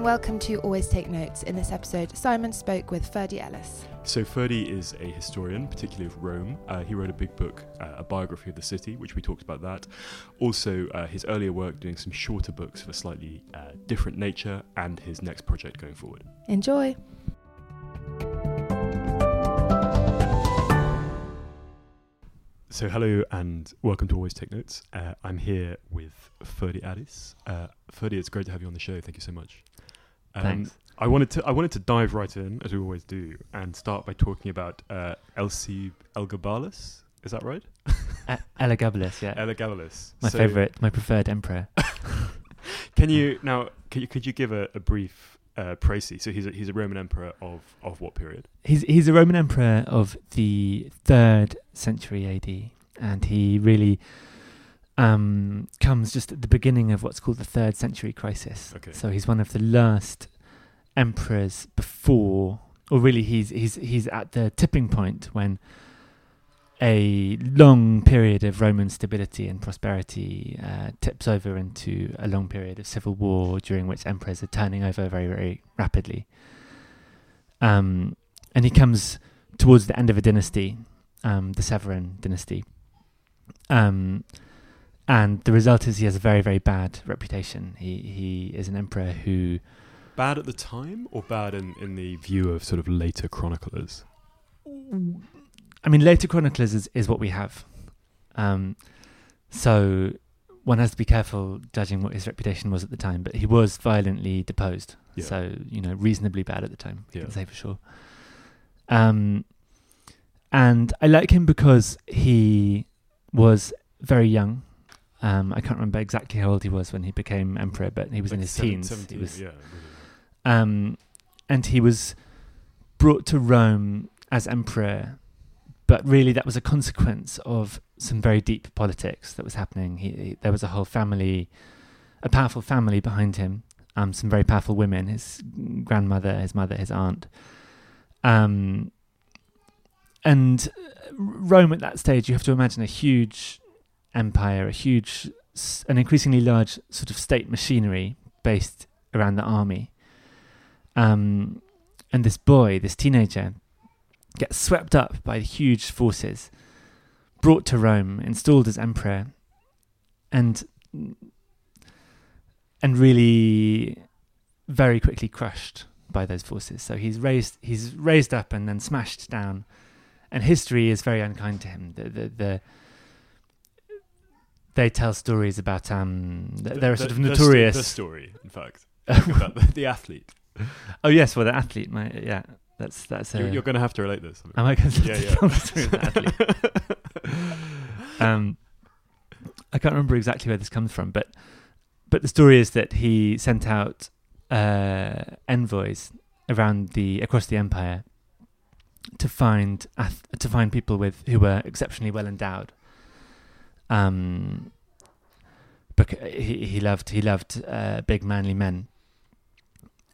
and welcome to Always Take Notes. In this episode, Simon spoke with Ferdy Addis. So Ferdy is a historian, particularly of Rome. Uh, he wrote a big book, uh, a biography of the city, which we talked about that. Also, uh, his earlier work doing some shorter books of a slightly uh, different nature, and his next project going forward. Enjoy. So hello and welcome to Always Take Notes. Uh, I'm here with Ferdy Addis. Uh, Ferdy, it's great to have you on the show. Thank you so much. Um, Thanks. I wanted to I wanted to dive right in as we always do and start by talking about uh, Elsie Elagabalus. Is that right? uh, Elagabalus, yeah. Elagabalus. My so favorite, my preferred emperor. can you now? Could you, could you give a, a brief uh, précis? So he's a, he's a Roman emperor of of what period? He's he's a Roman emperor of the third century AD, and he really um, comes just at the beginning of what's called the third century crisis. Okay. So he's one of the last emperors before, or really he's he's he's at the tipping point when a long period of Roman stability and prosperity uh, tips over into a long period of civil war during which emperors are turning over very, very rapidly. Um, and he comes towards the end of a dynasty, um, the Severan dynasty. Um, and the result is he has a very, very bad reputation. He he is an emperor who bad at the time or bad in, in the view of sort of later chroniclers? I mean, later chroniclers is, is what we have. Um, so one has to be careful judging what his reputation was at the time, but he was violently deposed. Yeah. So, you know, reasonably bad at the time, yeah. can say for sure. Um, and I like him because he was very young. Um, I can't remember exactly how old he was when he became emperor, but he was like in his seven, teens. he was, yeah, um, and he was brought to Rome as emperor, but really that was a consequence of some very deep politics that was happening. He, he, there was a whole family, a powerful family behind him, um, some very powerful women, his grandmother, his mother, his aunt. Um, and Rome at that stage, you have to imagine a huge empire, a huge, an increasingly large sort of state machinery based around the army. Um, and this boy, this teenager, gets swept up by huge forces, brought to Rome, installed as emperor, and and really very quickly crushed by those forces. So he's raised he's raised up and then smashed down, and history is very unkind to him. The the, the they tell stories about um. The, they're the, sort of notorious. The, story, in fact, about the, the athlete. oh yes, well the athlete, my yeah, that's that's. You're, you're going to have to relate this. Am I going to yeah, yeah. tell the story of the athlete? um, I can't remember exactly where this comes from, but but the story is that he sent out uh, envoys around the across the empire to find ath- to find people with who were exceptionally well endowed. Um, but he he loved he loved uh, big manly men,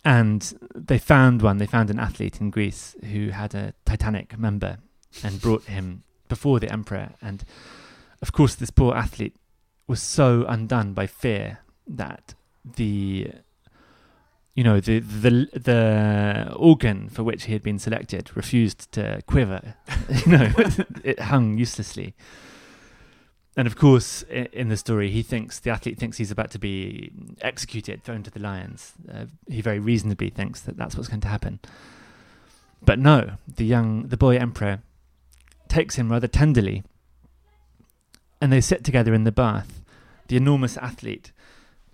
and they found one. They found an athlete in Greece who had a Titanic member and brought him before the emperor. And of course, this poor athlete was so undone by fear that the you know the the the organ for which he had been selected refused to quiver. you know, it hung uselessly and of course, in the story, he thinks the athlete thinks he's about to be executed, thrown to the lions. Uh, he very reasonably thinks that that's what's going to happen. But no, the young, the boy emperor takes him rather tenderly, and they sit together in the bath. The enormous athlete,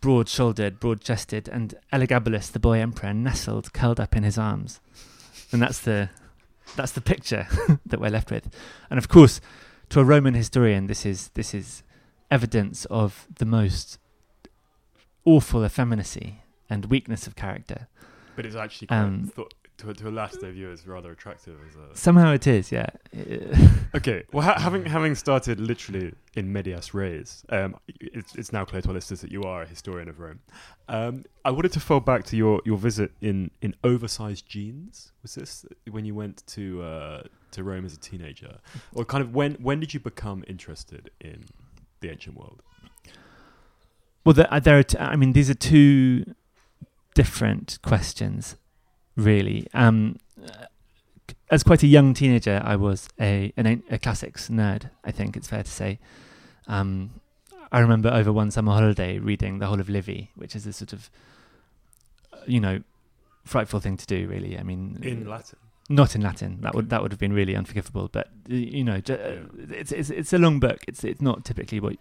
broad-shouldered, broad-chested, and Elagabalus, the boy emperor, nestled, curled up in his arms, and that's the that's the picture that we're left with. And of course to a Roman historian, this is this is evidence of the most awful effeminacy and weakness of character. But it's actually quite um, thought, to, to a latter view is rather attractive. As a somehow it is, yeah. okay, well, ha- having having started literally in medias res, um, it's, it's now clear to our listeners that you are a historian of Rome. Um, I wanted to fall back to your, your visit in, in oversized jeans. Was this when you went to uh, to Rome as a teenager, or kind of when when did you become interested in the ancient world? Well, there, uh, there are. T- I mean, these are two different questions, really. Um, as quite a young teenager, I was a an, a classics nerd. I think it's fair to say. Um, I remember over one summer holiday reading the whole of Livy, which is a sort of, you know, frightful thing to do. Really, I mean, in Latin. Not in Latin. That would that would have been really unforgivable. But you know, it's it's it's a long book. It's it's not typically what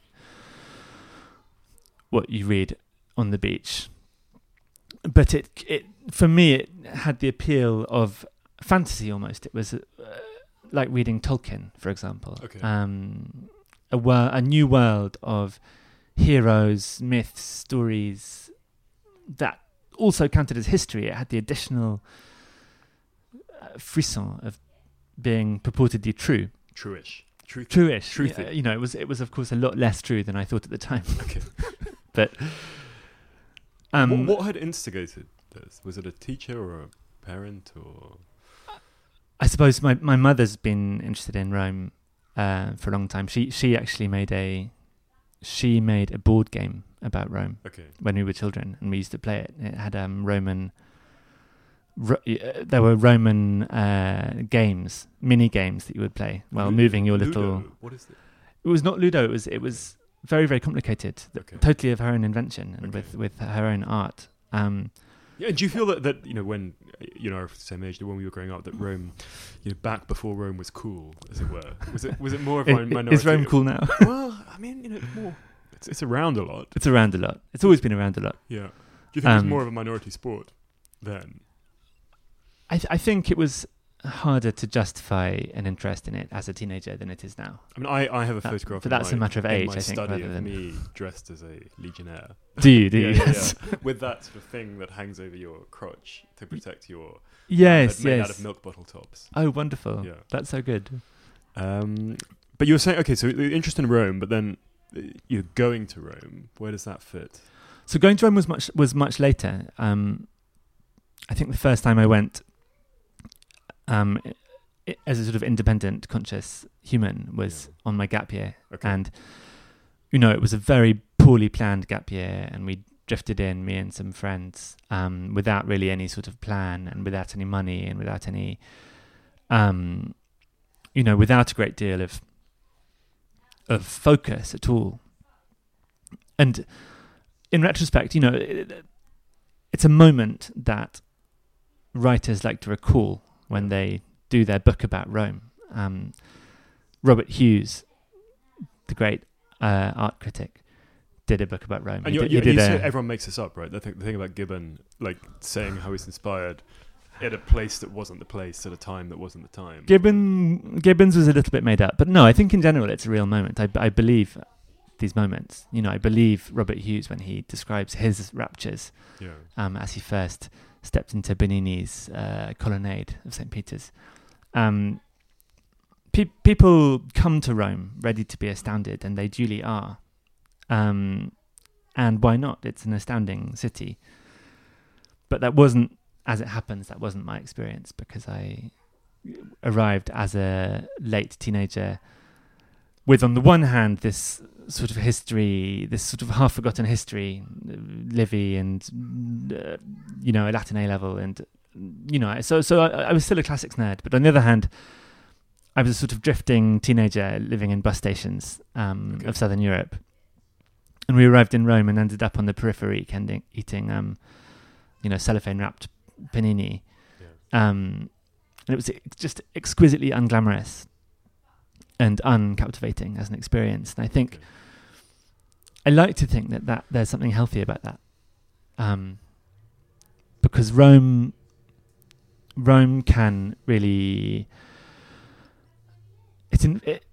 what you read on the beach. But it it for me it had the appeal of fantasy almost. It was uh, like reading Tolkien, for example. Okay. Um, a wor- a new world of heroes, myths, stories that also counted as history. It had the additional uh, frisson of being purportedly true, Truish. Truth. truish. Truthy. Uh, You know, it was it was of course a lot less true than I thought at the time. Okay. but um, what, what had instigated this? Was it a teacher or a parent or? I suppose my, my mother's been interested in Rome uh, for a long time. She she actually made a she made a board game about Rome Okay. when we were children, and we used to play it. It had um, Roman. Ro- uh, there were Roman uh, games, mini games that you would play while Lu- moving your Ludo. little. What is it? It was not Ludo. It was it was very very complicated, Okay. totally of her own invention and Okay. with with her own art. Um, Yeah, and do you feel that, that you know when you know the same age that when we were growing up that Rome, you know, back before Rome was cool, as it were, was it was it more of a minority? is Rome cool now? Well, I mean, you know, it's more. It's, it's around a lot. it's around a lot. It's always been around a lot. Yeah. Do you think it's Um, more of a minority sport then? I th- I think it was harder to justify an interest in it as a teenager than it is now. I mean, I, I have a That- photograph. but that's a matter of age, I think, study rather of than- me dressed as a legionnaire. Do you? Do you? Yeah, yes. yeah. With that sort of thing that hangs over your crotch to protect your. Yes. made yes. out of milk bottle tops. Oh, wonderful. Yeah. That's so good. Um, but you were saying, okay, so the interest in Rome, but then uh, you're going to Rome. Where does that fit? So going to Rome was much was much later. Um, I think the first time I went, um, as a sort of independent, conscious human, was Yeah. on my gap year, Okay. and you know it was a very poorly planned gap year, and we drifted in, me and some friends, um, without really any sort of plan, and without any money, and without any, um, you know, without a great deal of of focus at all, and in retrospect, you know, it, it's a moment that writers like to recall when they do their book about Rome. Um, Robert Hughes, the great uh, art critic, did a book about Rome. And you, did- you, he did you a- everyone makes this up, right? The thing, the thing about Gibbon, like saying how he's inspired at a place that wasn't the place at a time that wasn't the time. Gibbon Gibbons was a little bit made up, but no, I think in general it's a real moment. I, I believe these moments. You know, I believe Robert Hughes when he describes his raptures Yeah. um, as he first stepped into Bernini's uh, colonnade of St. Peter's. Um, pe- people come to Rome ready to be astounded, and they duly are. Um, and why not? It's an astounding city. But that wasn't, as it happens, that wasn't my experience because I arrived as a late teenager with, on the one hand, this sort of history, this sort of half forgotten history, Livy and, uh, you know, a Latin A level. And, you know, so, so I, I was still a classics nerd. But on the other hand, I was a sort of drifting teenager living in bus stations um, Okay. of southern Europe. And we arrived in Rome and ended up on the periphery eating, eating um, you know, cellophane wrapped panini. Yeah. Um, and it was ex- just exquisitely unglamorous and uncaptivating as an experience. And I think Okay. I like to think that, that there's something healthy about that. Um, because Rome, Rome can really, it's in, it,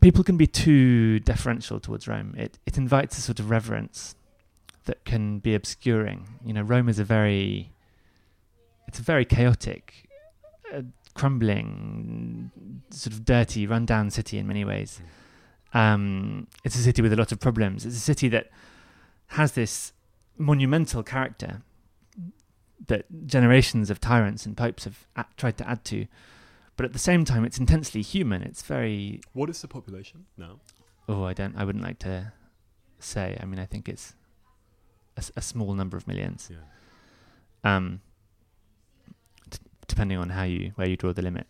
people can be too deferential towards Rome. It it invites a sort of reverence that can be obscuring. You know, Rome is a very, it's a very chaotic, uh, crumbling, sort of dirty, run-down city in many ways. Um, it's a city with a lot of problems. It's a city that has this monumental character that generations of tyrants and popes have a- tried to add to. But at the same time, it's intensely human. It's very What is the population now? oh, I don't, I wouldn't like to say. I mean, I think it's a small number of millions, Yeah. um, depending on how you where you draw the limit.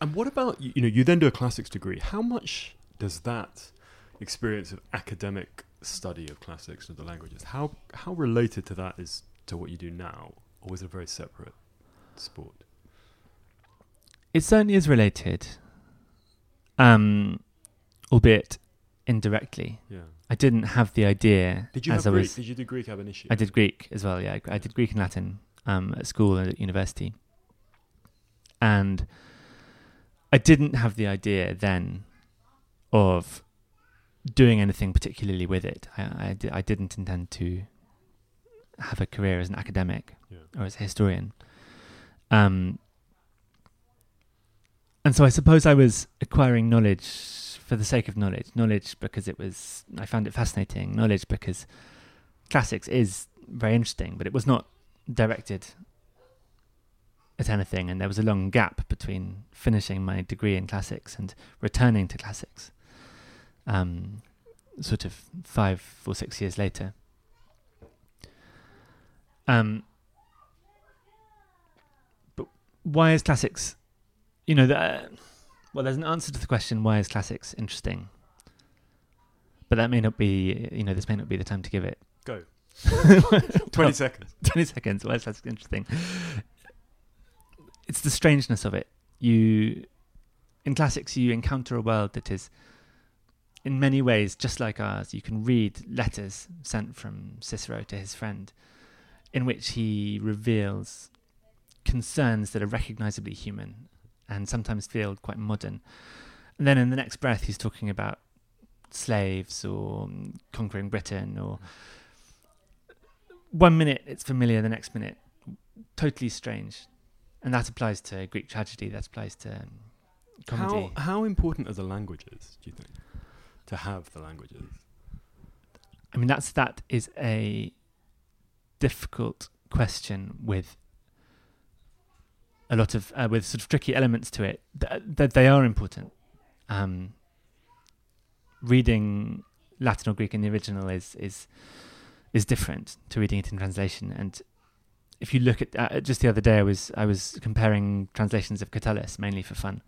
And what about you know you then do a classics degree? How much does that experience of academic study of classics and the languages how how related to that is to what you do now, or was it a very separate sport? It certainly is related, um, albeit indirectly. Yeah. I didn't have the idea Did you as have I Greek? was. Did you do Greek ab initio? I did Greek as well. Yeah, I, I did Greek and Latin um, at school and at university, and I didn't have the idea then of doing anything particularly with it. I, I, I didn't intend to have a career as an academic Yeah. or as a historian. Um, and so I suppose I was acquiring knowledge for the sake of knowledge, knowledge because it was I found it fascinating, knowledge because classics is very interesting, but it was not directed at anything, and there was a long gap between finishing my degree in classics and returning to classics. Um, sort of five or six years later. Um, but why is classics? You know, the, uh, well, there's an answer to the question why is classics interesting, but that may not be. You know, this may not be the time to give it. Go. Well, Twenty seconds. 20 seconds. Why is that interesting? It's the strangeness of it. You, in classics, you encounter a world that is, in many ways, just like ours. You can read letters sent from Cicero to his friend, in which he reveals concerns that are recognizably human and sometimes feel quite modern. And then in the next breath, he's talking about slaves or conquering Britain or one minute it's familiar, the next minute totally strange, and that applies to Greek tragedy. That applies to um, comedy. How how important are the languages? Do you think to have the languages? I mean, that's that is a difficult question with a lot of uh, with sort of tricky elements to it. Th- that they are important. Um, reading Latin or Greek in the original is is is different to reading it in translation. And if you look at uh, just the other day, I was I was comparing translations of Catullus mainly for fun,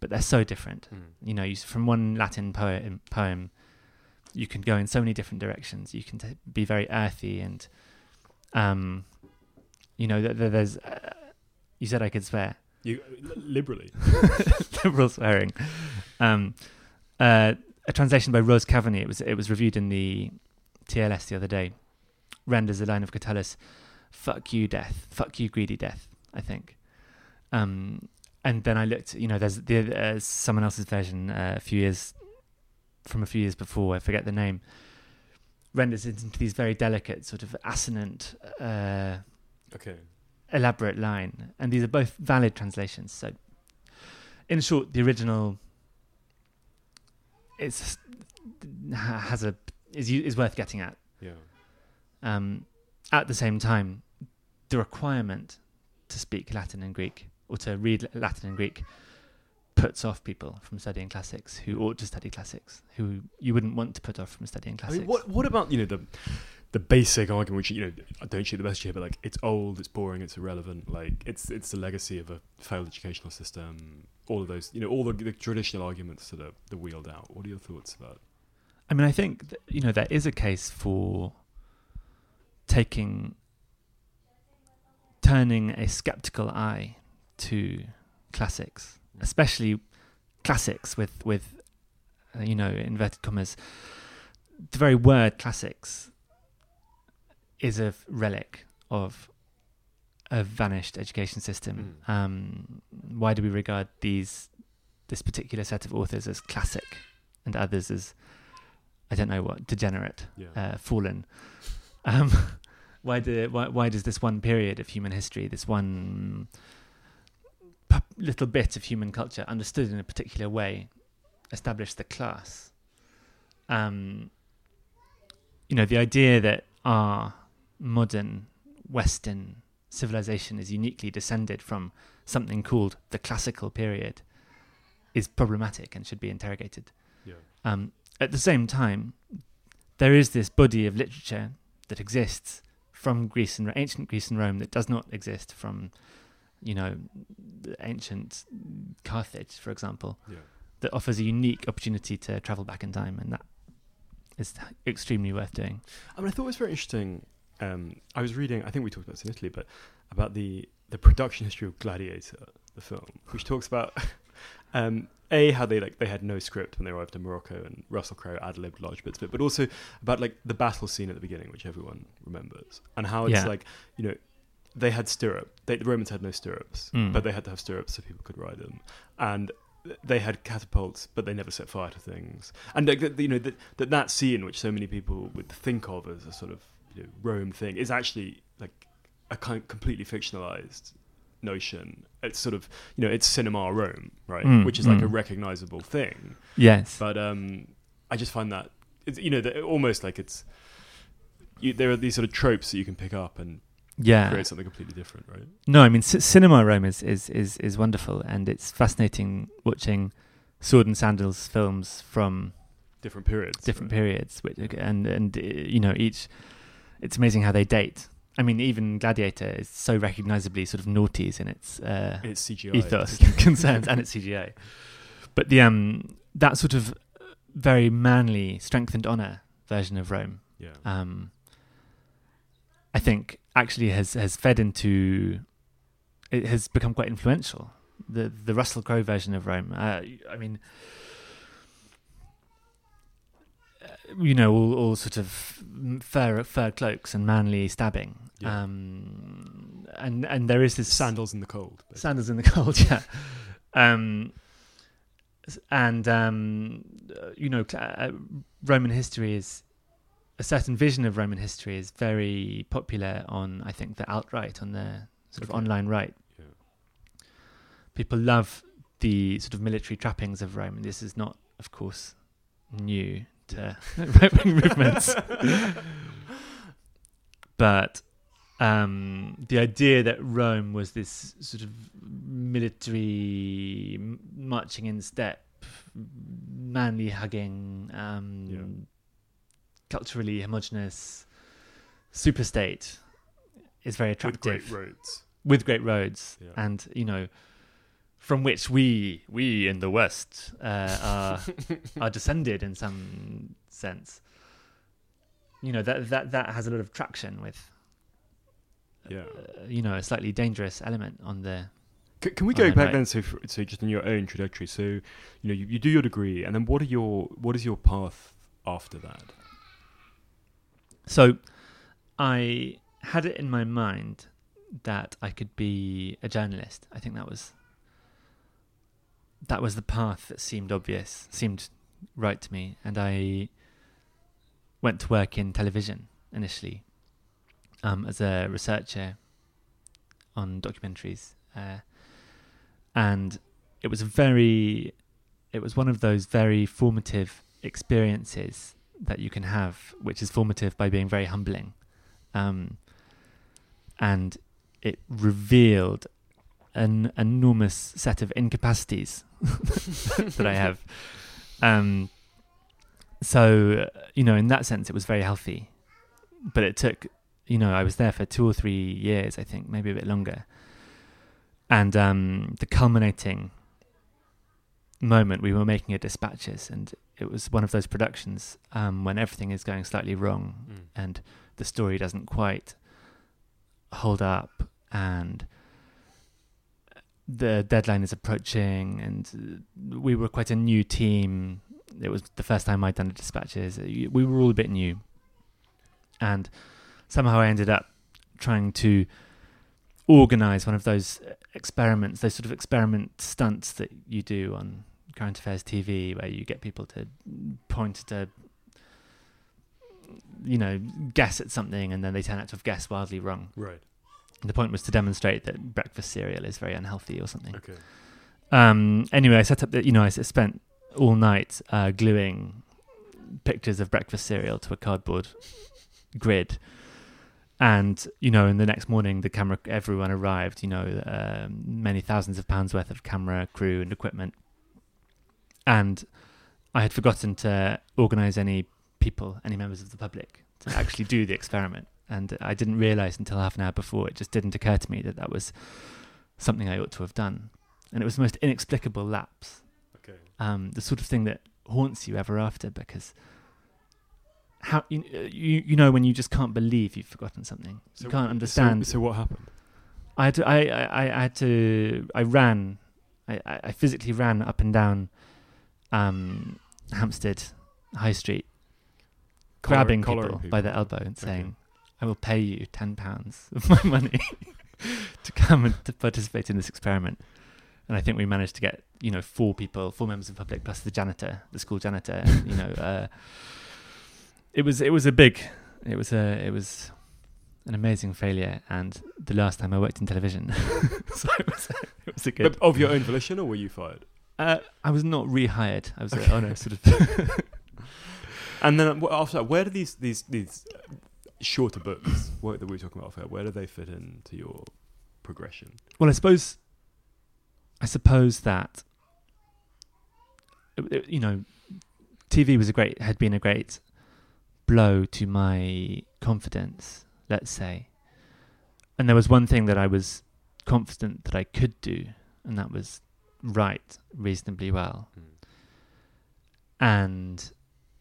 but they're so different. You know, you, from one Latin poem poem, you can go in so many different directions. You can t- be very earthy and, um, you know, th- th- there's. Uh, you said I could swear. You li- liberally. liberal swearing. Um, uh, a translation by Rose Cavaney. It was it was reviewed in the TLS the other day. Renders a line of Catullus, "Fuck you, death. Fuck you, greedy death." I think. Um, and then I looked. You know, there's the uh, someone else's version uh, a few years from a few years before. I forget the name. Renders it into these very delicate, sort of assonant. Uh, Okay. elaborate line, and these are both valid translations. So, in short, the original ha- has a is is worth getting at. Yeah. Um, at the same time, the requirement to speak Latin and Greek or to read Latin and Greek puts off people from studying classics who ought to study classics, who you wouldn't want to put off from studying I classics. mean, what what about you know the the basic argument, which you know I don't shoot the message here, but like it's old, it's boring, it's irrelevant. Like it's it's the legacy of a failed educational system. All of those, you know, all the, the traditional arguments that are the wheeled out. What are your thoughts about? I mean, I think that, you know there is a case for taking, turning a skeptical eye to classics, especially classics with with uh, you know inverted commas. The very word classics is a relic of a vanished education system. Um, why do we regard these this particular set of authors as classic and others as I don't know what degenerate, Yeah. uh, fallen? Um, why do why, why does this one period of human history, this one p- little bit of human culture, understood in a particular way, establish the class? Um, you know, the idea that our modern Western civilization is uniquely descended from something called the classical period is problematic and should be interrogated. yeah. Um, at the same time, there is this body of literature that exists from Greece and ancient Greece and Rome that does not exist from, you know, the ancient Carthage, for example, Yeah. that offers a unique opportunity to travel back in time, and that is extremely worth doing. I mean, I thought it was very interesting. Um, I was reading, I think we talked about this in Italy, but about the, the production history of Gladiator, the film, which talks about um, a how they like they had no script when they arrived in Morocco, and Russell Crowe ad libbed large bits of it, but also about like the battle scene at the beginning, which everyone remembers, and how it's Yeah. like you know they had stirrup. They, the Romans had no stirrups, Mm. but they had to have stirrups so people could ride them, and they had catapults, but they never set fire to things. And like, you know that, that that scene, which so many people would think of as a sort of you know, Rome thing, is actually like a kind of completely fictionalized notion. It's sort of you know it's cinema Rome, right? Mm, which is like a mm. recognizable thing. Yes. But um, I just find that it's, you know that almost like it's you, there are these sort of tropes that you can pick up and yeah. create something completely different, right? No, I mean c- cinema Rome is, is is is wonderful, and it's fascinating watching sword and sandals films from Different periods. different right? periods, which, and and uh, you know each. It's amazing how they date. I mean, even Gladiator is so recognizably sort of naughties in its uh, It's CGI. ethos concerns and its CGI. But the um that sort of very manly, strength and honor version of Rome Yeah. um, I think actually has has fed into it has become quite influential. The the Russell Crowe version of Rome. Uh, I mean, uh, you know, all, all sort of fur fur cloaks and manly stabbing. Yeah. Um, and and there is this Sandals in the cold. basically. Sandals in the cold, yeah. Um, and um, you know, uh, Roman history is a certain vision of Roman history is very popular on, I think, the alt right, on the sort of online right. Yeah. People love the sort of military trappings of Rome. And this is not, of course, new to right wing movements. but um, the idea that Rome was this sort of military marching in step, manly hugging, um, Yeah. culturally homogenous superstate is very With attractive great roads. with great roads Yeah. and you know from which we we in the west uh, are are descended in some sense you know that that that has a lot of traction with Yeah. uh, you know a slightly dangerous element on the C- can we go back right. then? So, for, so just in your own trajectory. So, you know, you, you do your degree, and then what are your what is your path after that? So I had it in my mind that I could be a journalist. I think that was that was the path that seemed obvious, seemed right to me, and I went to work in television initially um, as a researcher on documentaries, uh, and it was a very, it was one of those very formative experiences that you can have, which is formative by being very humbling. Um, and it revealed an enormous set of incapacities that I have. Um, so, you know, in that sense, it was very healthy. But it took, you know, I was there for two or three years, I think, maybe a bit longer. And um, the culminating moment, we were making a dispatches, and it was one of those productions um, when everything is going slightly wrong and the story doesn't quite hold up and the deadline is approaching and we were quite a new team. It was the first time i'd done the dispatches. We were all a bit new. And somehow i ended up trying to organize one of those uh, experiments those sort of experiment stunts that you do on current affairs tv where you get people to point at a you know, guess at something and then they turn out to have guessed wildly wrong. Right. And the point was to demonstrate that breakfast cereal is very unhealthy or something. Okay. Um, anyway, I set up that, you know, I spent all night uh, gluing pictures of breakfast cereal to a cardboard grid. And, you know, in the next morning, the camera, everyone arrived, you know, um, many thousands of pounds worth of camera, crew, and equipment. And I had forgotten to organize any people, any members of the public, to actually do the experiment. And I didn't realize until half an hour before, it just didn't occur to me that that was something I ought to have done. And it was the most inexplicable lapse, Okay. um, the sort of thing that haunts you ever after because how you, uh, you you know when you just can't believe you've forgotten something. You can't understand. So, so what happened? I had to I, I, I had to I ran. I, I physically ran up and down um, Hampstead High Street grabbing collaring people, by the elbow and Okay. saying I will pay you ten pounds of my money to come and to participate in this experiment. And I think we managed to get you know four people four members of the public plus the janitor the school janitor and, you know uh, it was it was a big it was a it was an amazing failure and the last time I worked in television. so it was, it was a good. But of your own volition, or were you fired? Uh, I was not rehired. I was uh, on a sort of. And then uh, after that, where do these these these uh, shorter books work that we were talking about? Here, where do they fit into your progression? well, I suppose. I suppose that. uh, You know, TV was a great had been a great blow to my confidence. Let's say, and there was one thing that I was confident that I could do, and that was write reasonably well. and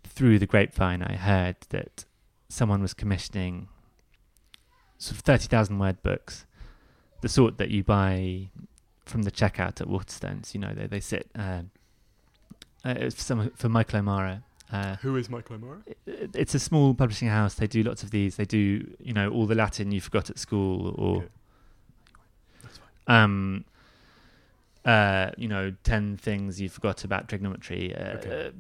through the grapevine I heard that someone was commissioning sort of 30,000 word books the sort that you buy from the checkout at Waterstones you know they, they sit uh, uh, for, some, for Michael O'Mara uh, Who is Michael O'Mara? it- it's a small publishing house they do lots of these they do you know all the Latin you forgot at school or Okay. Um uh you know 10 things you forgot about trigonometry uh, Okay.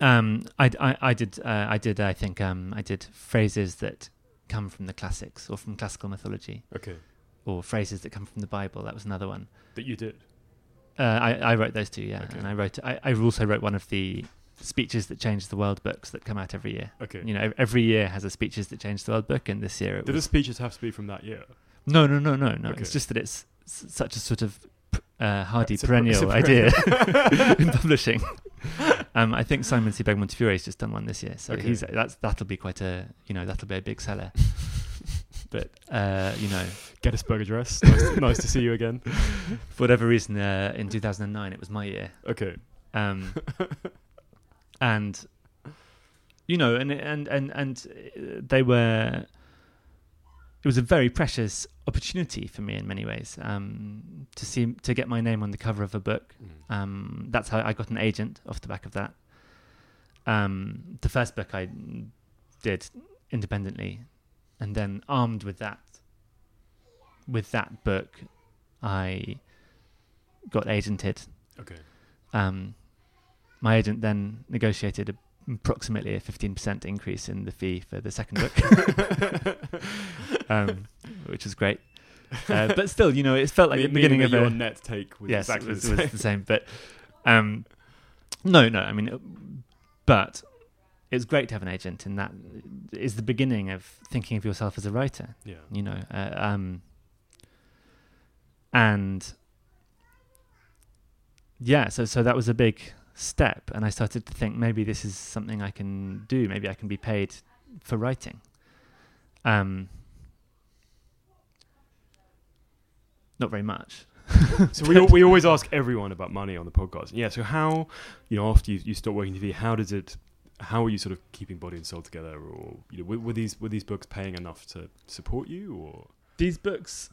um I, I i did uh, i did i think um i did phrases that come from the classics or from classical mythology Okay, or phrases that come from the bible that was another one that you did. uh, I, I wrote those two, yeah, Okay. and I wrote. I, I also wrote one of the speeches that change the world books that come out every year. Okay. You know, every year has a speeches that change the world book, and this year it Did the speeches have to be from that year? no, no, no, no, no. Okay. It's just that it's s- such a sort of uh, hardy It's a per- a perennial idea in publishing. um, I think Simon C. Sebag Montefiore has just done one this year, so Okay. he's that's that'll be quite a you know that'll be a big seller. but uh, you know, Gettysburg Address. Nice to, nice to see you again. for whatever reason, uh, in 2009 it was my year. Okay. um, and you know, and and and and uh, they were. It was a very precious opportunity for me in many ways um, to see to get my name on the cover of a book. Um, that's how I got an agent off the back of that. Um, the first book I did independently, and then armed with that, with that book, I got agented Okay. um, my agent then negotiated a, approximately a 15% increase in the fee for the second book, um, which was great. Uh, but still, you know, it felt like Me- the beginning of that a your net take was yes, exactly it was, the same. was the same. But um, no, no, I mean, but it's great to have an agent, and that is the beginning of thinking of yourself as a writer Yeah. you know uh, um and yeah so so that was a big step and i started to think maybe this is something i can do. Maybe i can be paid for writing. Um not very much. So we, we always ask everyone about money on the podcast. Yeah. So how, you know, after you, you stop working TV, how does it, how are you sort of keeping body and soul together, or you know, were, were these were these books paying enough to support you, or? These books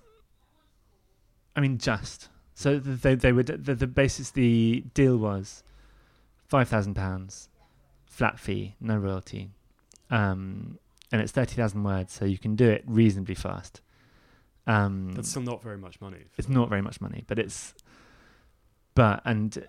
i mean just. So they they would the, the basis the deal was 5000 pounds flat fee no royalty. Um and it's 30,000 words so you can do it reasonably fast. Um that's still not very much money. it's not very much money but it's but and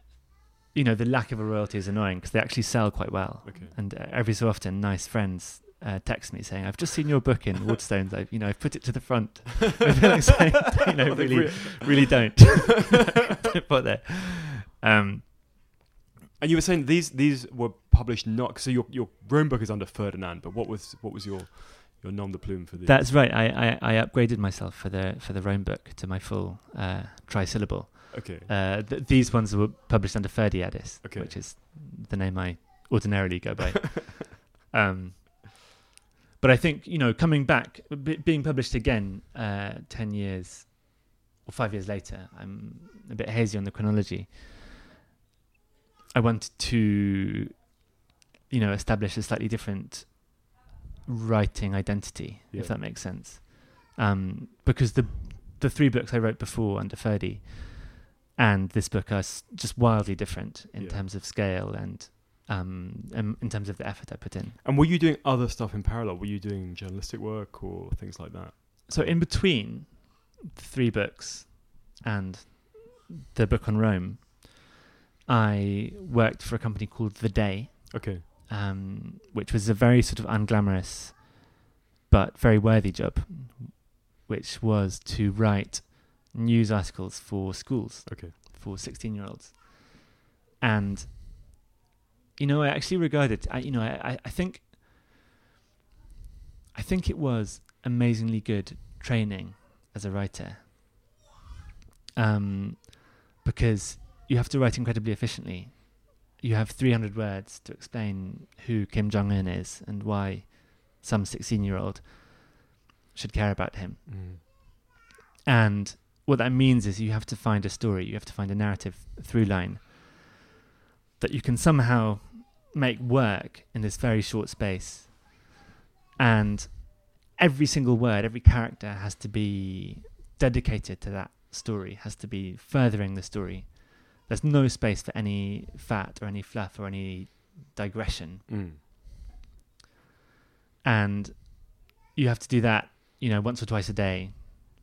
you know the lack of a royalty is annoying because they actually sell quite well. Okay. and uh, every so often nice friends uh, text me saying i've just seen your book in waterstones i've you know i've put it to the front. I feel like saying, you know really really don't. Don't bother um And you were saying these these were published not so your your Rome book is under Ferdinand, but what was what was your your nom de plume for these? that's right I, I i upgraded myself for the for the rome book to my full uh trisyllable okay. uh th- these ones were published under Ferdy Addis Okay. which is the name i ordinarily go by um but I think you know, coming back, b- being published again uh, ten years or five years later, I'm a bit hazy on the chronology. I wanted to, you know, establish a slightly different writing identity, Yeah. if that makes sense. Um, because the the three books I wrote before under Ferdy and this book are s- just wildly different in Yeah. terms of scale and um, um, in terms of the effort I put in. And were you doing other stuff in parallel? Were you doing journalistic work or things like that? So in between the three books and the book on Rome, I worked for a company called The Day, Okay. um, which was a very sort of unglamorous but very worthy job, which was to write news articles for schools Okay. for 16 year olds. And, you know, I actually regard it, I, you know, I, I- I think, I think it was amazingly good training as a writer. Um, because you have to write incredibly efficiently. You have 300 words to explain who Kim Jong Un is and why some 16 year old should care about him. Mm. And what that means is you have to find a story, you have to find a narrative through line that you can somehow make work in this very short space. And every single word, every character has to be dedicated to that story, has to be furthering the story. There's no space for any fat or any fluff or any digression Mm. and you have to do that you know once or twice a day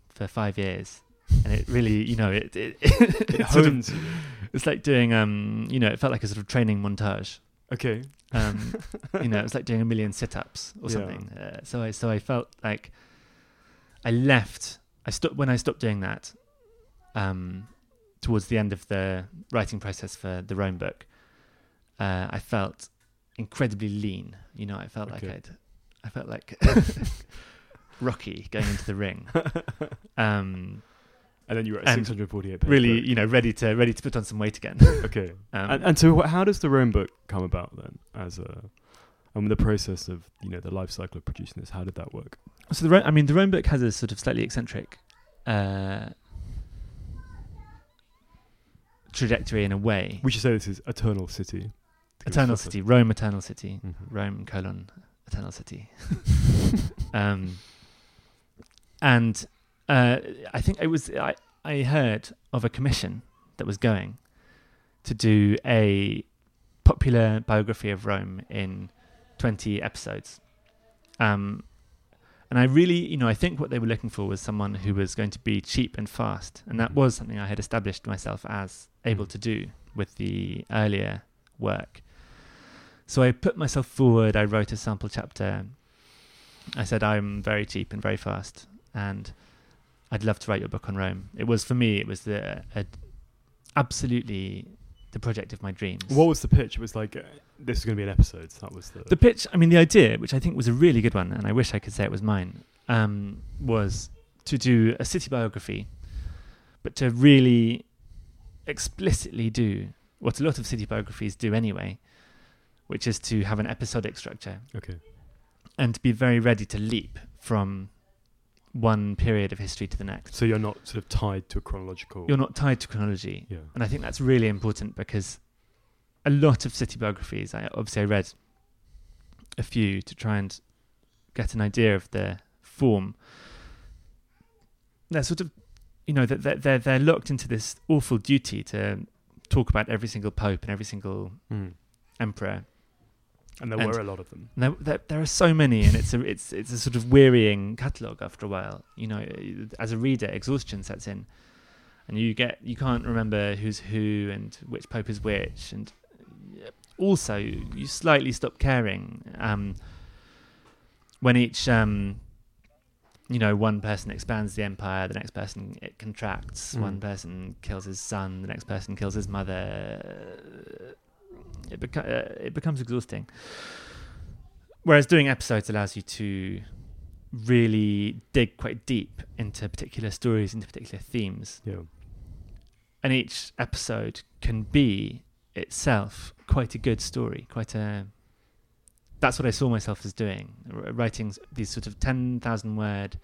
for five years and it really you know it it, It it sort of- it's like doing um you know it felt like a sort of training montage Okay. um you know it's like doing a million sit-ups or Yeah. something uh, so i so i felt like i left i stopped when i stopped doing that um towards the end of the writing process for the rome book uh, i felt incredibly lean you know i felt like i'd i felt like rocky going into the ring um And then you were at 648 page really book. you know ready to ready to put on some weight again Okay. um, and, and so, wh- how does the Rome book come about then? As a, and the process of you know the life cycle of producing this, how did that work? So the Ro- I mean, the Rome book has a sort of slightly eccentric uh, trajectory in a way. We should say this is Eternal City. to give us Eternal City, Rome, Eternal City, Mhm. Rome colon Eternal City. um, and uh, I think it was I I heard of a commission that was going to do a popular biography of Rome in twenty episodes. Um, and I really, you know, I think what they were looking for was someone who was going to be cheap and fast, and that Mhm. was something I had established myself as able Mhm. to do with the earlier work. So I put myself forward. I wrote a sample chapter. I said I'm very cheap and very fast, and I'd love to write your book on Rome. It was for me. It was the a, absolutely the project of my dreams. What was the pitch? It was like uh, this is going to be an episode. So that was the. The pitch, I mean, the idea, which I think was a really good one, and I wish I could say it was mine, um, was to do a city biography, but to really explicitly do what a lot of city biographies do anyway, which is to have an episodic structure okay. and to be very ready to leap from one period of history to the next. So you're not sort of tied to a chronological. You're not tied to chronology. Yeah. And I think that's really important because a lot of city biographies, I obviously I read a few to try and get an idea of their form. They're sort of, you know, they're, they're, they're locked into this awful duty to talk about every single pope and every single Mm. emperor. And there And- were a lot of them. There, there, there are so many, and it's a it's it's a sort of wearying catalogue after a while. You know, as a reader, exhaustion sets in, and you get you can't remember who's who and which pope is which, and also you slightly stop caring um, when each um, you know one person expands the empire, the next person it contracts. Mm. One person kills his son, the next person kills his mother. It, beca- uh, it becomes exhausting. Whereas doing episodes allows you to really dig quite deep into particular stories, into particular themes. Yeah. And each episode can be itself quite a good story, quite a that's what I saw myself as doing, writing these sort of ten thousand word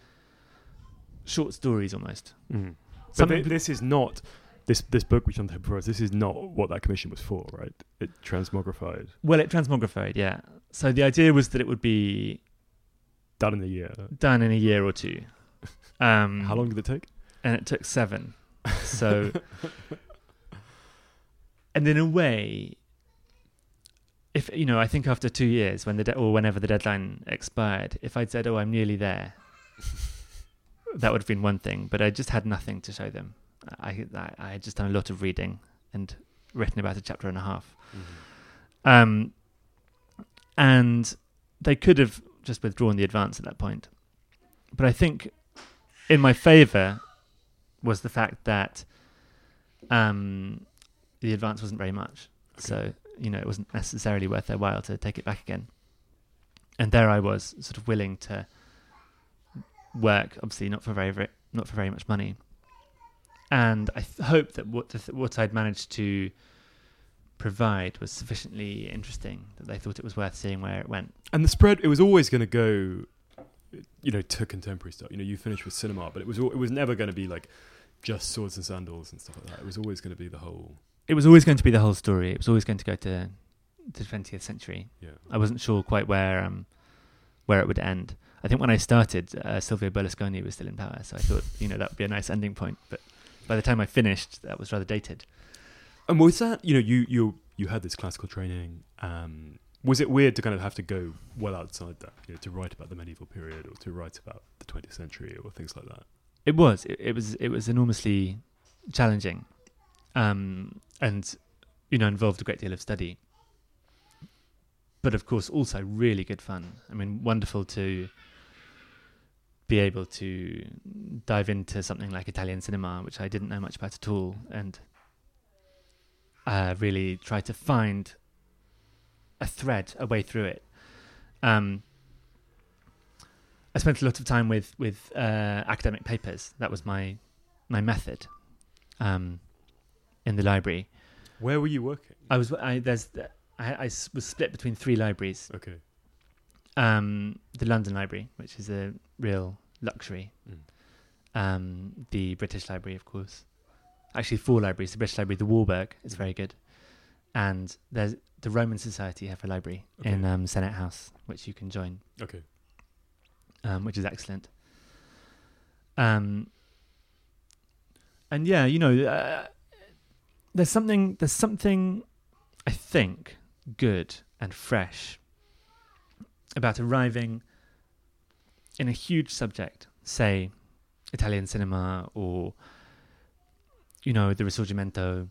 short stories almost. Mm. But thi- this is not this this book which I'm there for us. This is not what that commission was for, right? It transmogrified, Well, it transmogrified, yeah. So the idea was that it would be done in a year. done in a year or two. Um, How long did it take? and it took seven. So, and in a way, if you know, I think after two years, when the de- or whenever the deadline expired, if I'd said, "Oh, I'm nearly there," that would have been one thing. But I just had nothing to show them. I I, I had just done a lot of reading and written about a chapter and a half. Um, and they could have just withdrawn the advance at that point. But I think in my favour was the fact that um, the advance wasn't very much. So, you know, it wasn't necessarily worth their while to take it back again. And there I was, sort of willing to work, obviously not for very, very not for very much money. And I th- hope that what the th- what I'd managed to provide was sufficiently interesting that they thought it was worth seeing where it went. And the spread, it was always going to go, you know, to contemporary stuff. You know, you finished with cinema, but it was it was never going to be like just swords and sandals and stuff like that. It was always going to be the whole. It was always going to be the whole story. It was always going to go to the twentieth century. Yeah. I wasn't sure quite where um where it would end. I think when I started, uh, Silvio Berlusconi was still in power, so I thought you know that would be a nice ending point. But by the time I finished, that was rather dated. And was that you know you you you had this classical training? Um, was it weird to kind of have to go well outside that, you know, to write about the medieval period or to write about the 20th century or things like that? It was. It, it was. It was enormously challenging, um, and you know involved a great deal of study. But of course, also really good fun. I mean, wonderful to be able to dive into something like Italian cinema, which I didn't know much about at all, and uh, really try to find a thread, a way through it. Um, I spent a lot of time with with uh, academic papers. That was my my method um, in the library. Where were you working? I was I there's I, I was split between three libraries. Okay. Um, the London Library, which is a real luxury. Mm. Um, the British Library, of course. Actually, four libraries. The British Library, the Warburg, is very good, and there's the Roman Society have a library in um, Senate House, which you can join. Okay. um, which is excellent. Um, and yeah, you know, uh, there's something, there's something, I think, good and fresh about arriving in a huge subject, say Italian cinema or, you know, the Risorgimento,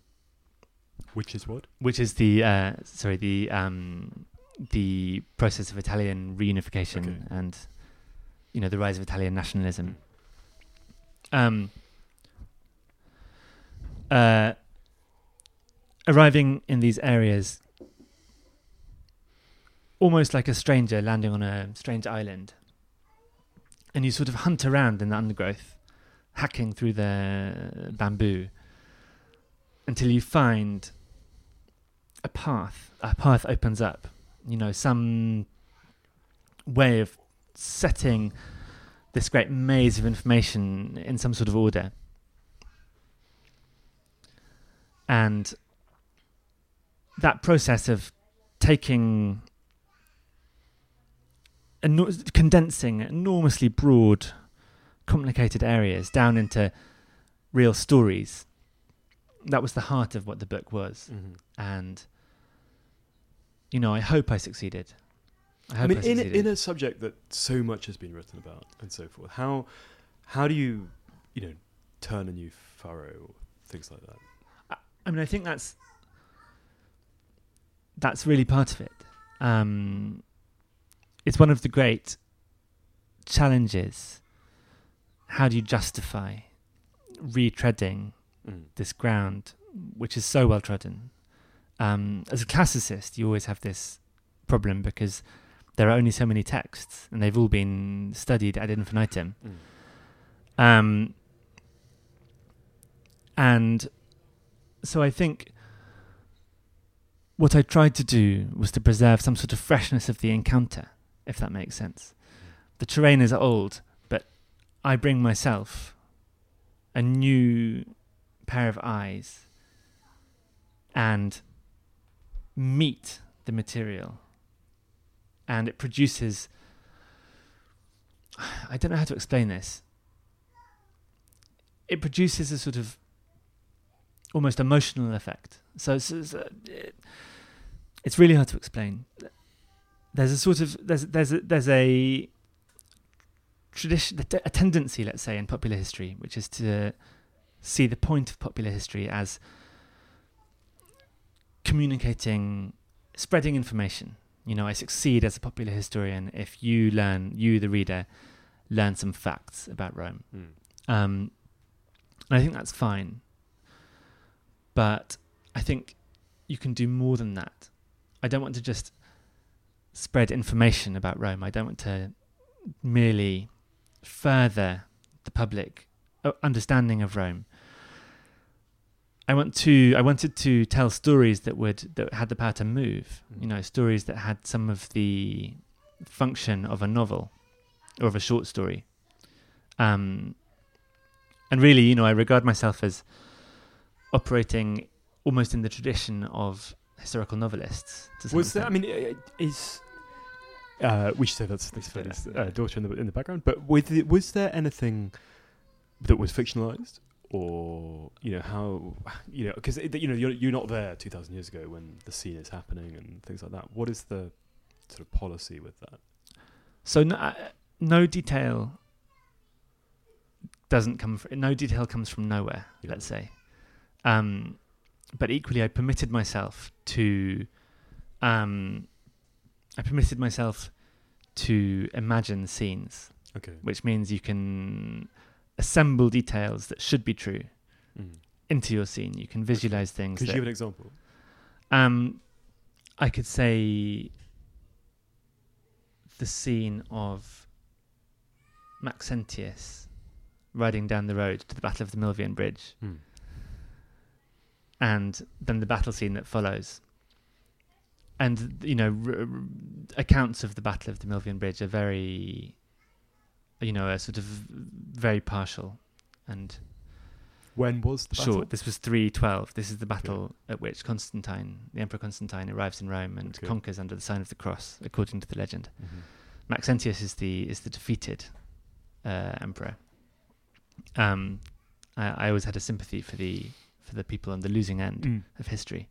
Which is what? which is the uh, sorry the um, the process of Italian reunification Okay. and you know the rise of Italian nationalism. Um, uh, arriving in these areas, almost like a stranger landing on a strange island, and you sort of hunt around in the undergrowth, hacking through the bamboo until you find a path. A path opens up. You know, some way of setting this great maze of information in some sort of order. And that process of taking, eno- condensing enormously broad, complicated areas down into real stories, that was the heart of what the book was Mm-hmm. and you know, I hope I succeeded. I I hope I, mean, in a, in a subject that so much has been written about and so forth, how how do you you know turn a new furrow or things like that? I mean, I think that's that's really part of it. Um, it's one of the great challenges. How do you justify retreading Mm. this ground, which is so well trodden? Um, as a classicist, you always have this problem because there are only so many texts, and they've all been studied ad infinitum. Mm. Um, and so I think what I tried to do was to preserve some sort of freshness of the encounter, if that makes sense. The terrain is old, but I bring myself a new pair of eyes and meet the material. And it produces. I don't know how to explain this. It produces a sort of almost emotional effect. So, so, so it, it's really hard to explain. There's a sort of there's there's a, there's a tradition a tendency, let's say, in popular history, which is to see the point of popular history as communicating, spreading information. You know, I succeed as a popular historian if you learn, you the reader, learn some facts about Rome. Mm. Um, and I think that's fine. But I think you can do more than that. I don't want to just spread information about Rome. I don't want to merely further the public uh, understanding of Rome. I want to I wanted to tell stories that would that had the power to move. Mm. You know, stories that had some of the function of a novel or of a short story. Um, and really, you know, I regard myself as operating almost in the tradition of historical novelists. Was there? I mean, uh, is uh, we should say that's that's Yeah. Uh, daughter in the in the background. But with was there anything that was fictionalized, or you know how you know because you know you're you're not there two thousand years ago when the scene is happening and things like that. What is the sort of policy with that? So no, uh, no detail doesn't come. From, no detail comes from nowhere. Yeah. Let's say, um, but equally, I permitted myself to, um, I permitted myself to imagine scenes, Okay. which means you can assemble details that should be true Mm. into your scene. You can visualize things. Could you give an example? Um, I could say the scene of Maxentius riding down the road to the Battle of the Milvian Bridge, Mm. and then the battle scene that follows. And you know, r- r- accounts of the Battle of the Milvian Bridge are very, you know, are sort of very partial and When was the battle? short. This was 312. This is the battle at which Constantine, the Emperor Constantine, arrives in Rome and Okay. conquers under the sign of the cross, according to the legend. Mhm. Maxentius is the is the defeated uh, emperor. Um, I, I always had a sympathy for the for the people on the losing end Mm. of history.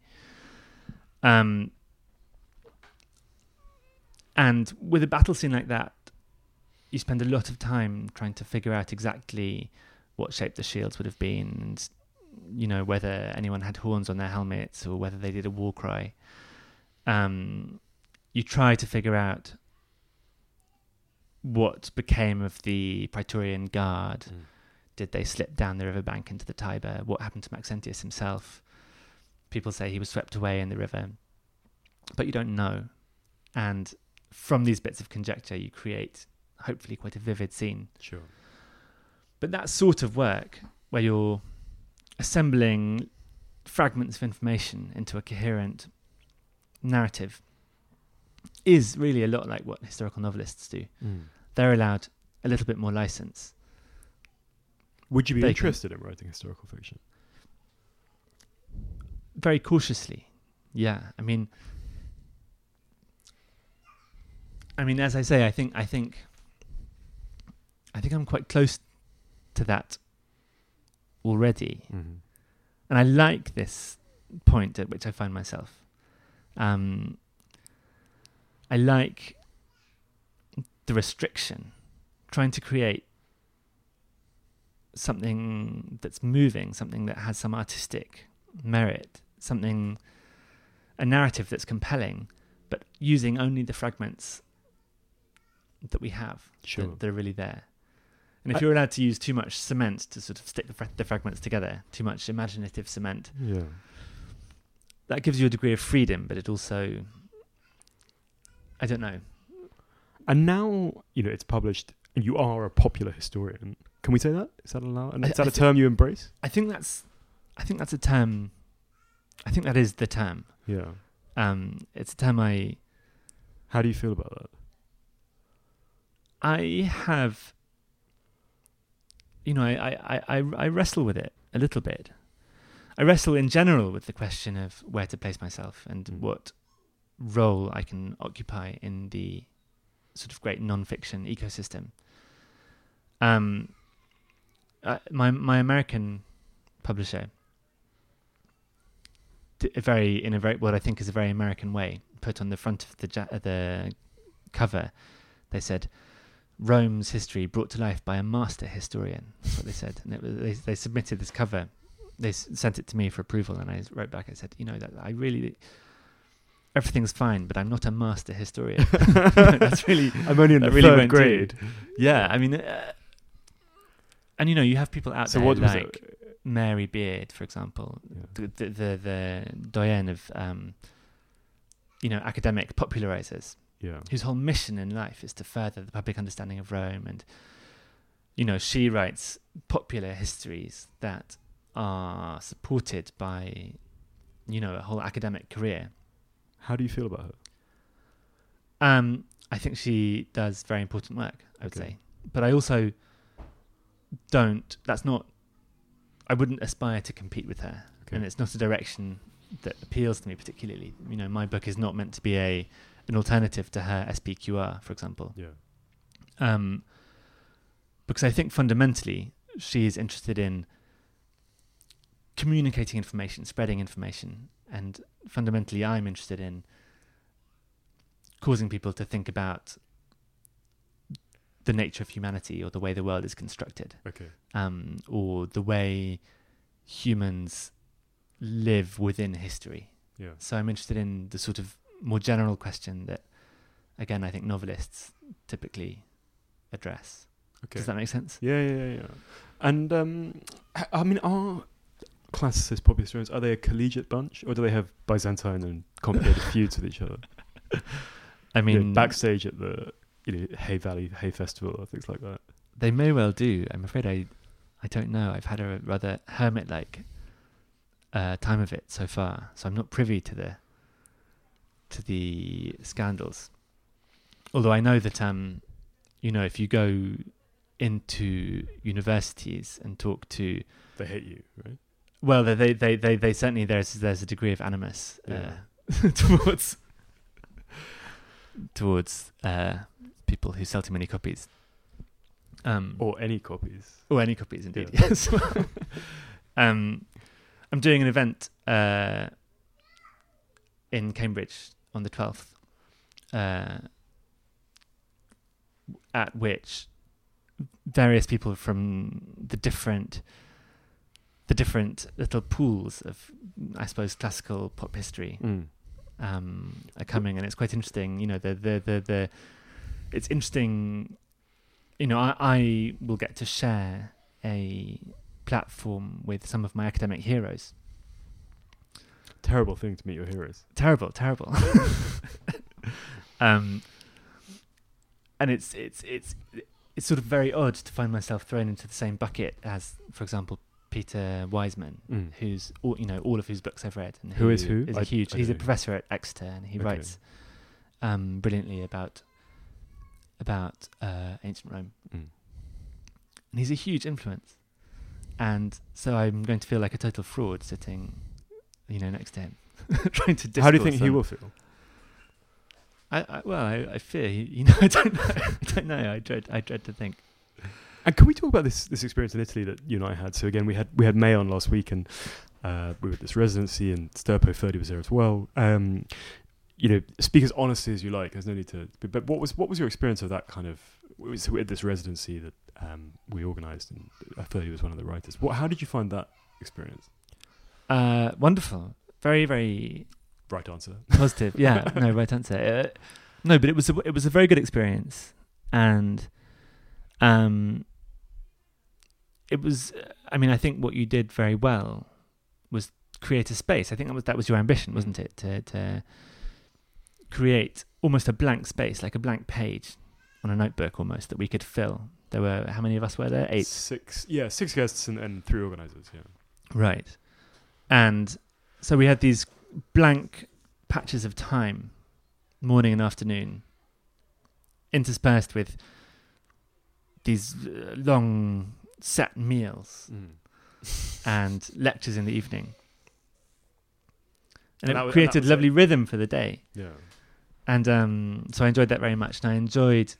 Um, and with a battle scene like that, you spend a lot of time trying to figure out exactly what shape the shields would have been, and you know whether anyone had horns on their helmets or whether they did a war cry. Um, you try to figure out what became of the Praetorian Guard. Mm. Did they slip down the riverbank into the Tiber? What happened to Maxentius himself? People say he was swept away in the river, but you don't know. And from these bits of conjecture, you create hopefully quite a vivid scene. Sure. But that sort of work, where you're assembling fragments of information into a coherent narrative, is really a lot like what historical novelists do. Mm. They're allowed a little bit more license. Would you be They can- interested in writing historical fiction? very cautiously. Yeah, I mean, I mean, as I say, I think, I think, I think I'm quite close to that already, Mm-hmm. and I like this point at which I find myself. Um, I like the restriction, trying to create something that's moving, something that has some artistic merit, something, a narrative that's compelling, but using only the fragments that we have Sure. that, that are really there. And if I- you're allowed to use too much cement to sort of stick the, fra- the fragments together, too much imaginative cement, Yeah. that gives you a degree of freedom, but it also, I don't know. And now, you know, it's published and you are a popular historian. Can we say that? Is that allowed? And I- is that I a term you embrace? I think that's, I think that's a term. I think that is the term. Yeah. Um, it's a term I How do you feel about that? I have, you know, I, I, I, I wrestle with it a little bit. I wrestle in general with the question of where to place myself and Mm. what role I can occupy in the sort of great non-fiction ecosystem. Um, uh, my my American publisher, d- very in a very what I think is a very American way, put on the front of the ja- uh, the cover, they said, "Rome's history brought to life by a master historian." That's what they said, and it was, they they submitted this cover. They s- sent it to me for approval, and I wrote back. I said, "You know that I really." Everything's fine, but I'm not a master historian. That's really I'm only in the really third grade. yeah, I mean, uh, and you know, you have people out So there what like? Mary Beard, for example, Yeah. the, the the the doyenne of um, you know academic popularizers, Yeah. whose whole mission in life is to further the public understanding of Rome, and you know, she writes popular histories that are supported by you know a whole academic career. How do you feel about her? Um, I think she does very important work. I would Okay. say, but I also don't. That's not. I wouldn't aspire to compete with her, Okay. and it's not a direction that appeals to me particularly. You know, my book is not meant to be a an alternative to her SPQR, for example, Yeah. um, because I think fundamentally she is interested in communicating information, spreading information, and fundamentally I'm interested in causing people to think about the nature of humanity or the way the world is constructed, Okay. um, or the way humans live within history. Yeah. So I'm interested in the sort of more general question that, again, I think novelists typically address. Okay. Does that make sense? Yeah, yeah, yeah, yeah. And um, I mean, are classicist popular historians are they a collegiate bunch, or do they have Byzantine and complicated feuds with each other? I You know, mean, backstage at the you know Hay Valley Hay Festival or things like that. they may well do. I'm afraid I, I don't know. I've had a rather hermit-like uh, time of it so far, so I'm not privy to the to the scandals. Although I know that, um, you know, if you go into universities and talk to They hate you, right? Well, they they they they, they certainly there's there's a degree of animus Yeah. uh, towards towards uh, people who sell too many copies. Um, or, Or any copies. Or any copies, indeed. Yeah. Yes. um, I'm doing an event uh, in Cambridge on the twelfth, uh, at which various people from the different the different little pools of, I suppose, classical pop history Mm. um, are coming, and it's quite interesting. You know, the the the, the it's interesting. You know, I, I will get to share a platform with some of my academic heroes. Terrible thing to meet your heroes. Terrible, terrible. um, and it's it's it's it's sort of very odd to find myself thrown into the same bucket as, for example, Peter Wiseman, Mm. who's all you know all of whose books I've read, and Who is who? Is I- a huge. I he's a professor at Exeter, and he Okay. writes um, brilliantly about about uh, ancient Rome, Mm. and he's a huge influence. And so I'm going to feel like a total fraud sitting, you know, next to him, trying to. How do you think discourse he will feel? I, I well, I, I fear he, you know, I don't know, I don't know. I dread, I dread to think. And can we talk about this this experience in Italy that you and I had? So again, we had we had May on last week, and uh, we were at this residency, and Sturpo Ferdy was there as well. Um, you know, speak as honestly as you like. There's no need to. But, what was what was your experience of that kind of? It was at this residency that um, we organised, and uh, Ferdy was one of the writers. What? How did you find that experience? Uh, wonderful, very, very Right answer. positive. Yeah, no, right answer. Uh, no, but it was a, it was a very good experience, and um, it was. I mean, I think what you did very well was create a space. I think that was that was your ambition, wasn't it? To to create almost a blank space, like a blank page on a notebook, almost that we could fill. There were how many of us were there? Eight. Six. Yeah, six guests and, and three organisers. Yeah. Right. And so we had these blank patches of time, morning and afternoon, interspersed with these uh, long set meals Mm. and lectures in the evening. And, And it was- created was a lovely it. rhythm for the day. Yeah. And um, so I enjoyed that very much. And I enjoyed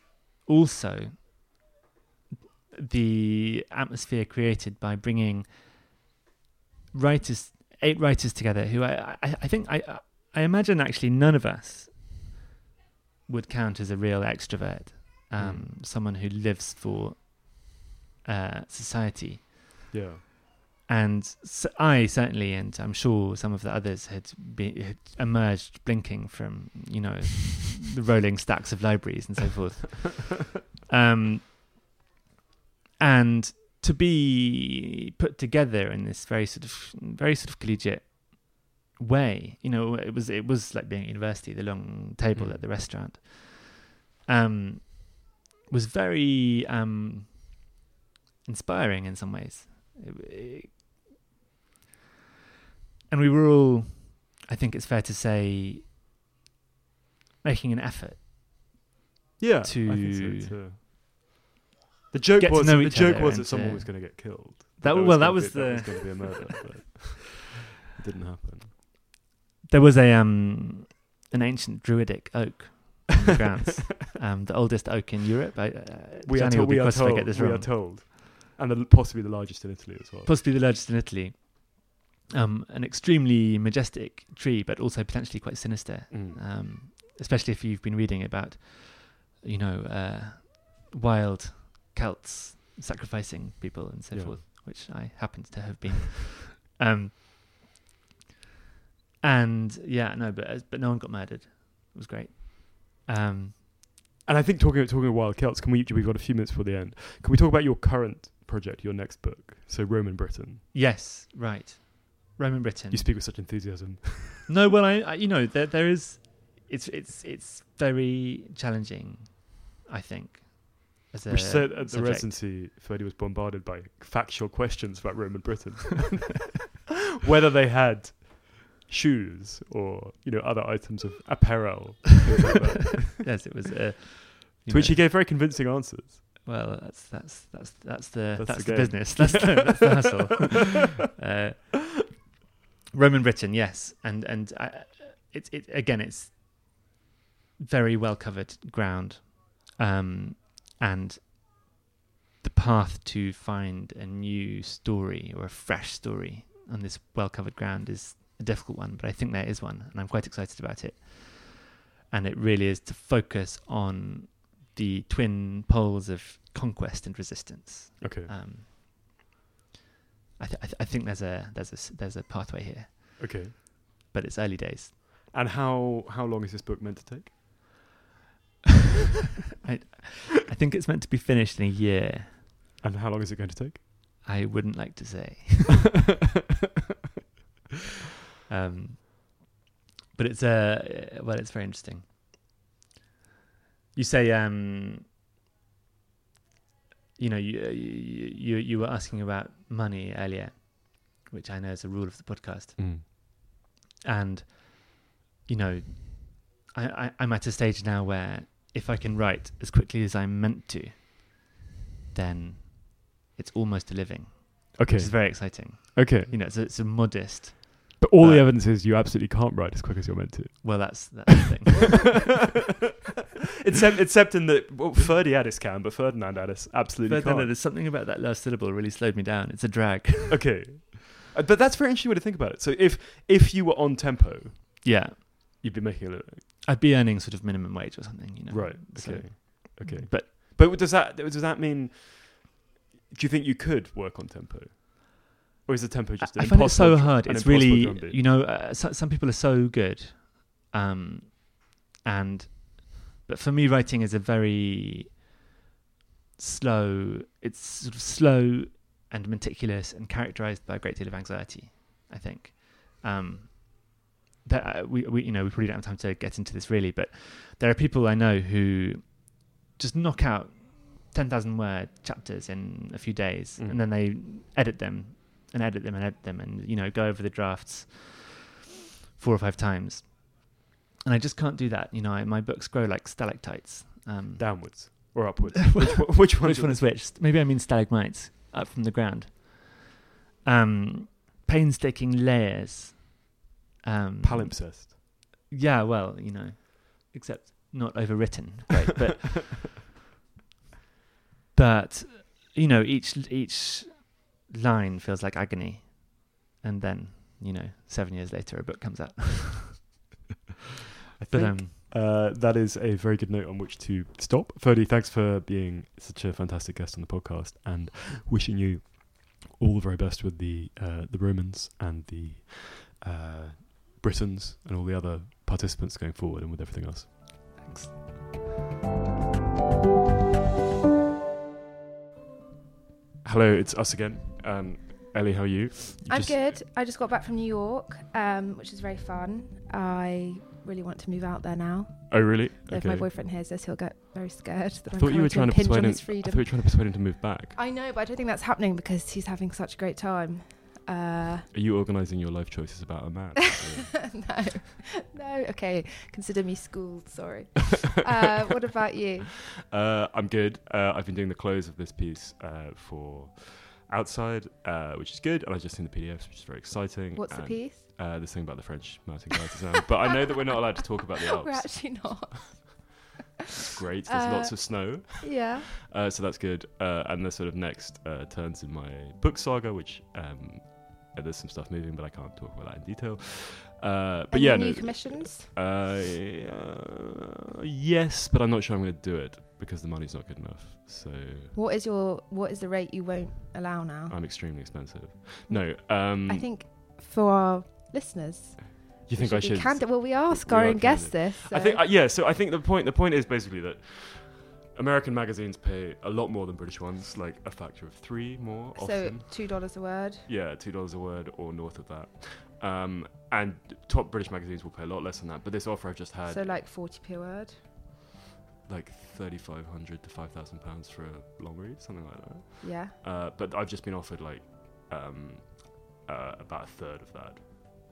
also the atmosphere created by bringing writers, eight writers together who I, I, I think, I, I imagine actually none of us would count as a real extrovert, um, someone who lives for uh, society. Yeah. And I certainly, and I'm sure some of the others had, be, had emerged blinking from, you know, the rolling stacks of libraries and so forth. Um, and to be put together in this very sort of, very sort of collegiate way, you know, it was it was like being at university, the long table Mm. at the restaurant, um, was very um, inspiring in some ways. It- it- and we were all, I think it's fair to say, making an effort. Yeah. To I think so too. The joke get to was know the each joke other was and that someone to- was going to get killed. That, There well, that gonna was be, that the was going to be a murder, but it didn't happen. there was a um an ancient druidic oak on the grounds, um, the oldest oak in Europe. I, uh, We are, Johnny to- be we are cross if I told. get this we wrong. are told, and the, possibly the largest in Italy as well. Possibly the largest in Italy. Um, an extremely majestic tree, but also potentially quite sinister. Mm. um, especially if you've been reading about, you know, uh, wild Celts sacrificing people and so Yeah. forth, which I happened to have been. um, and yeah, no, but uh, but no one got murdered. It was great. Um, And I think talking about talking about wild Celts, can we? We've got a few minutes before the end. Can we talk about your current project, your next book? So Roman Britain. yes, right. Roman Britain. You speak with such enthusiasm. No, well, I, I you know there there is, it's it's it's very challenging, I think. As a Which said at the subject. residency, Ferdy was bombarded by factual questions about Roman Britain, whether they had shoes or you know other items of apparel. things like that. yes, it was. Uh, to which he gave very convincing answers. well, that's that's that's that's the That's that's, the the, business. That's the, that's the hustle. uh, Roman Britain, yes, and and it's it again. It's very well covered ground, um, and the path to find a new story or a fresh story on this well covered ground is a difficult one, but I think there is one, and I'm quite excited about it. And it really is to focus on the twin poles of conquest and resistance. Okay. Um, I, th- I, th- I think there's a there's a there's a pathway here, Okay. but it's early days. And how how long is this book meant to take? I think it's meant to be finished in a year. And how long is it going to take? I wouldn't like to say. um, but it's uh, well, it's very interesting. You say, um, you know, you, you you you were asking about money earlier, which I know is a rule of the podcast, Mm. and you know, I, I I'm at a stage now where if I can write as quickly as I'm meant to, then it's almost a living, Okay. which is very exciting. Okay. You know, it's a, it's a modest. But all the evidence is you absolutely can't write as quick as you're meant to. Well, that's that's the thing. except, except in that well, Ferdy Addis can, but Ferdinand Addis absolutely but no, no, can't. there's something about that last syllable really slowed me down. It's a drag. Okay, Uh, but that's a very interesting way to think about it. So if if you were on tempo, yeah, you'd be making a living, I'd be earning sort of minimum wage or something. You know. right? So- Okay, okay. But But does that does that mean? Do you think you could work on tempo, or is the tempo just an I find it so hard. It's really, you know, uh, so, some people are so good, um, and but for me, writing is a very slow. It's sort of slow and meticulous and characterized by a great deal of anxiety. I think. Um, that uh, we, we, you know, we probably don't have time to get into this really, but there are people I know who just knock out ten thousand word chapters in a few days, Mm. and then they edit them and edit them and edit them and you know go over the drafts four or five times and I just can't do that. You know, I, my books grow like stalactites. Um, Downwards or upwards? which, one- which one? which one is which? Maybe I mean stalagmites up from the ground. Um, painstaking layers. Um, Palimpsest. Yeah, well, you know, except not overwritten, great, but but you know, each each line feels like agony, and then you know, seven years later, a book comes out. I But think um, uh, that is a very good note on which to stop. Ferdy, thanks for being such a fantastic guest on the podcast, and wishing you all the very best with the uh, the Romans and the uh, Britons and all the other participants going forward, and with everything else. thanks. Hello, it's us again. Um, Ellie, how are you? You I'm just- good. I just got back from New York, um, which is very fun. I really want to move out there now. Oh, really? If my boyfriend hears this, he'll get very scared that I I'm thought you were trying to impinge persuade him. I thought you were trying to persuade him to move back. I know, but I don't think that's happening because he's having such a great time. Uh, Are you organising your life choices about a man? no, no. Okay, consider me schooled. Sorry. uh, what about you? Uh, I'm good. Uh, I've been doing the close of this piece uh, for Outside, uh, which is good, and I've just seen the PDFs, which is very exciting. What's the piece? Uh, this thing about the French mountain artisan. but I know that we're not allowed to talk about the Alps. We're actually not. Great. There's Uh, lots of snow, Yeah. uh, so that's good. Uh, and the sort of next uh, turns in my book saga, which um, there's some stuff moving, but I can't talk about that in detail. Uh, but Any yeah, new no, commissions. uh, uh, yes, but I'm not sure I'm going to do it because the money's not good enough. So What is your what is the rate you won't allow now? I'm extremely expensive. No, um, I think for our listeners, you think we I should? candid. Well, we ask we our own guests this. I think uh, yeah. So I think the point the point is basically that American magazines pay a lot more than British ones, like a factor of three more so often. two dollars a word. yeah, two dollars a word or north of that. Um, and top British magazines will pay a lot less than that. But this offer I've just had, So like forty p a word. like thirty five hundred to five thousand pounds for a long read, something like that. Yeah. Uh, but I've just been offered like um, uh, about a third of that.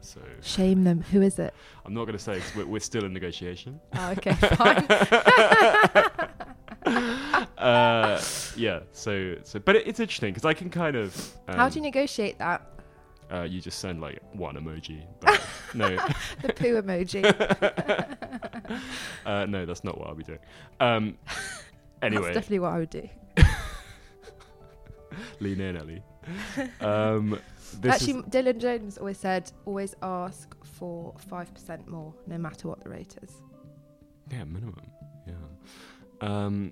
So Shame them. Who is it? I'm not going to say 'cause we're, we're still in negotiation. Oh, okay, fine. yeah. So so, but it, it's interesting because I can kind of. Um, How do you negotiate that? Uh, you just send like one emoji. But no, The poo emoji. uh, no, that's not what I'll be doing. Um, That's anyway, definitely what I would do. lean in, Ellie. Um, Actually, is, Dylan Jones always said, always ask for five percent more, no matter what the rate is. yeah, minimum. Yeah. Um,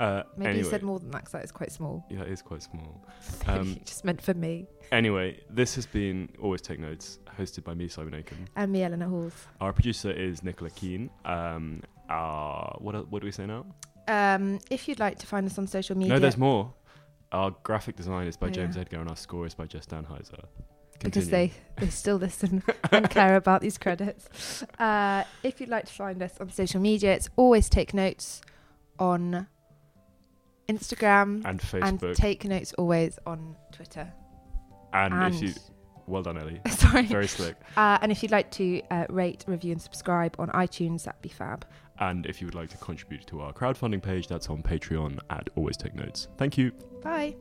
uh, Maybe anyway, he said more than that because that is quite small. yeah, it is quite small. Um, just meant for me Anyway, this has been Always Take Notes, hosted by me, Simon Akam. and me, Eleanor Halls. Our producer is Nicola Keane. Um, our, what, what do we say now? Um, if you'd like to find us on social media, No, there's more. Our graphic design is by Oh, James yeah. Edgar, and our score is by Jess Danheiser. because they, they still listen and care about these credits. Uh, if you'd like to find us on social media, it's always take notes on Instagram and and Facebook, take notes always on Twitter. and, if you, well done, Ellie, sorry. very slick. Uh, and if you'd like to uh, rate, review, and subscribe on iTunes, that'd be fab. And if you would like to contribute to our crowdfunding page, that's on Patreon at Always Take Notes. Thank you. Bye.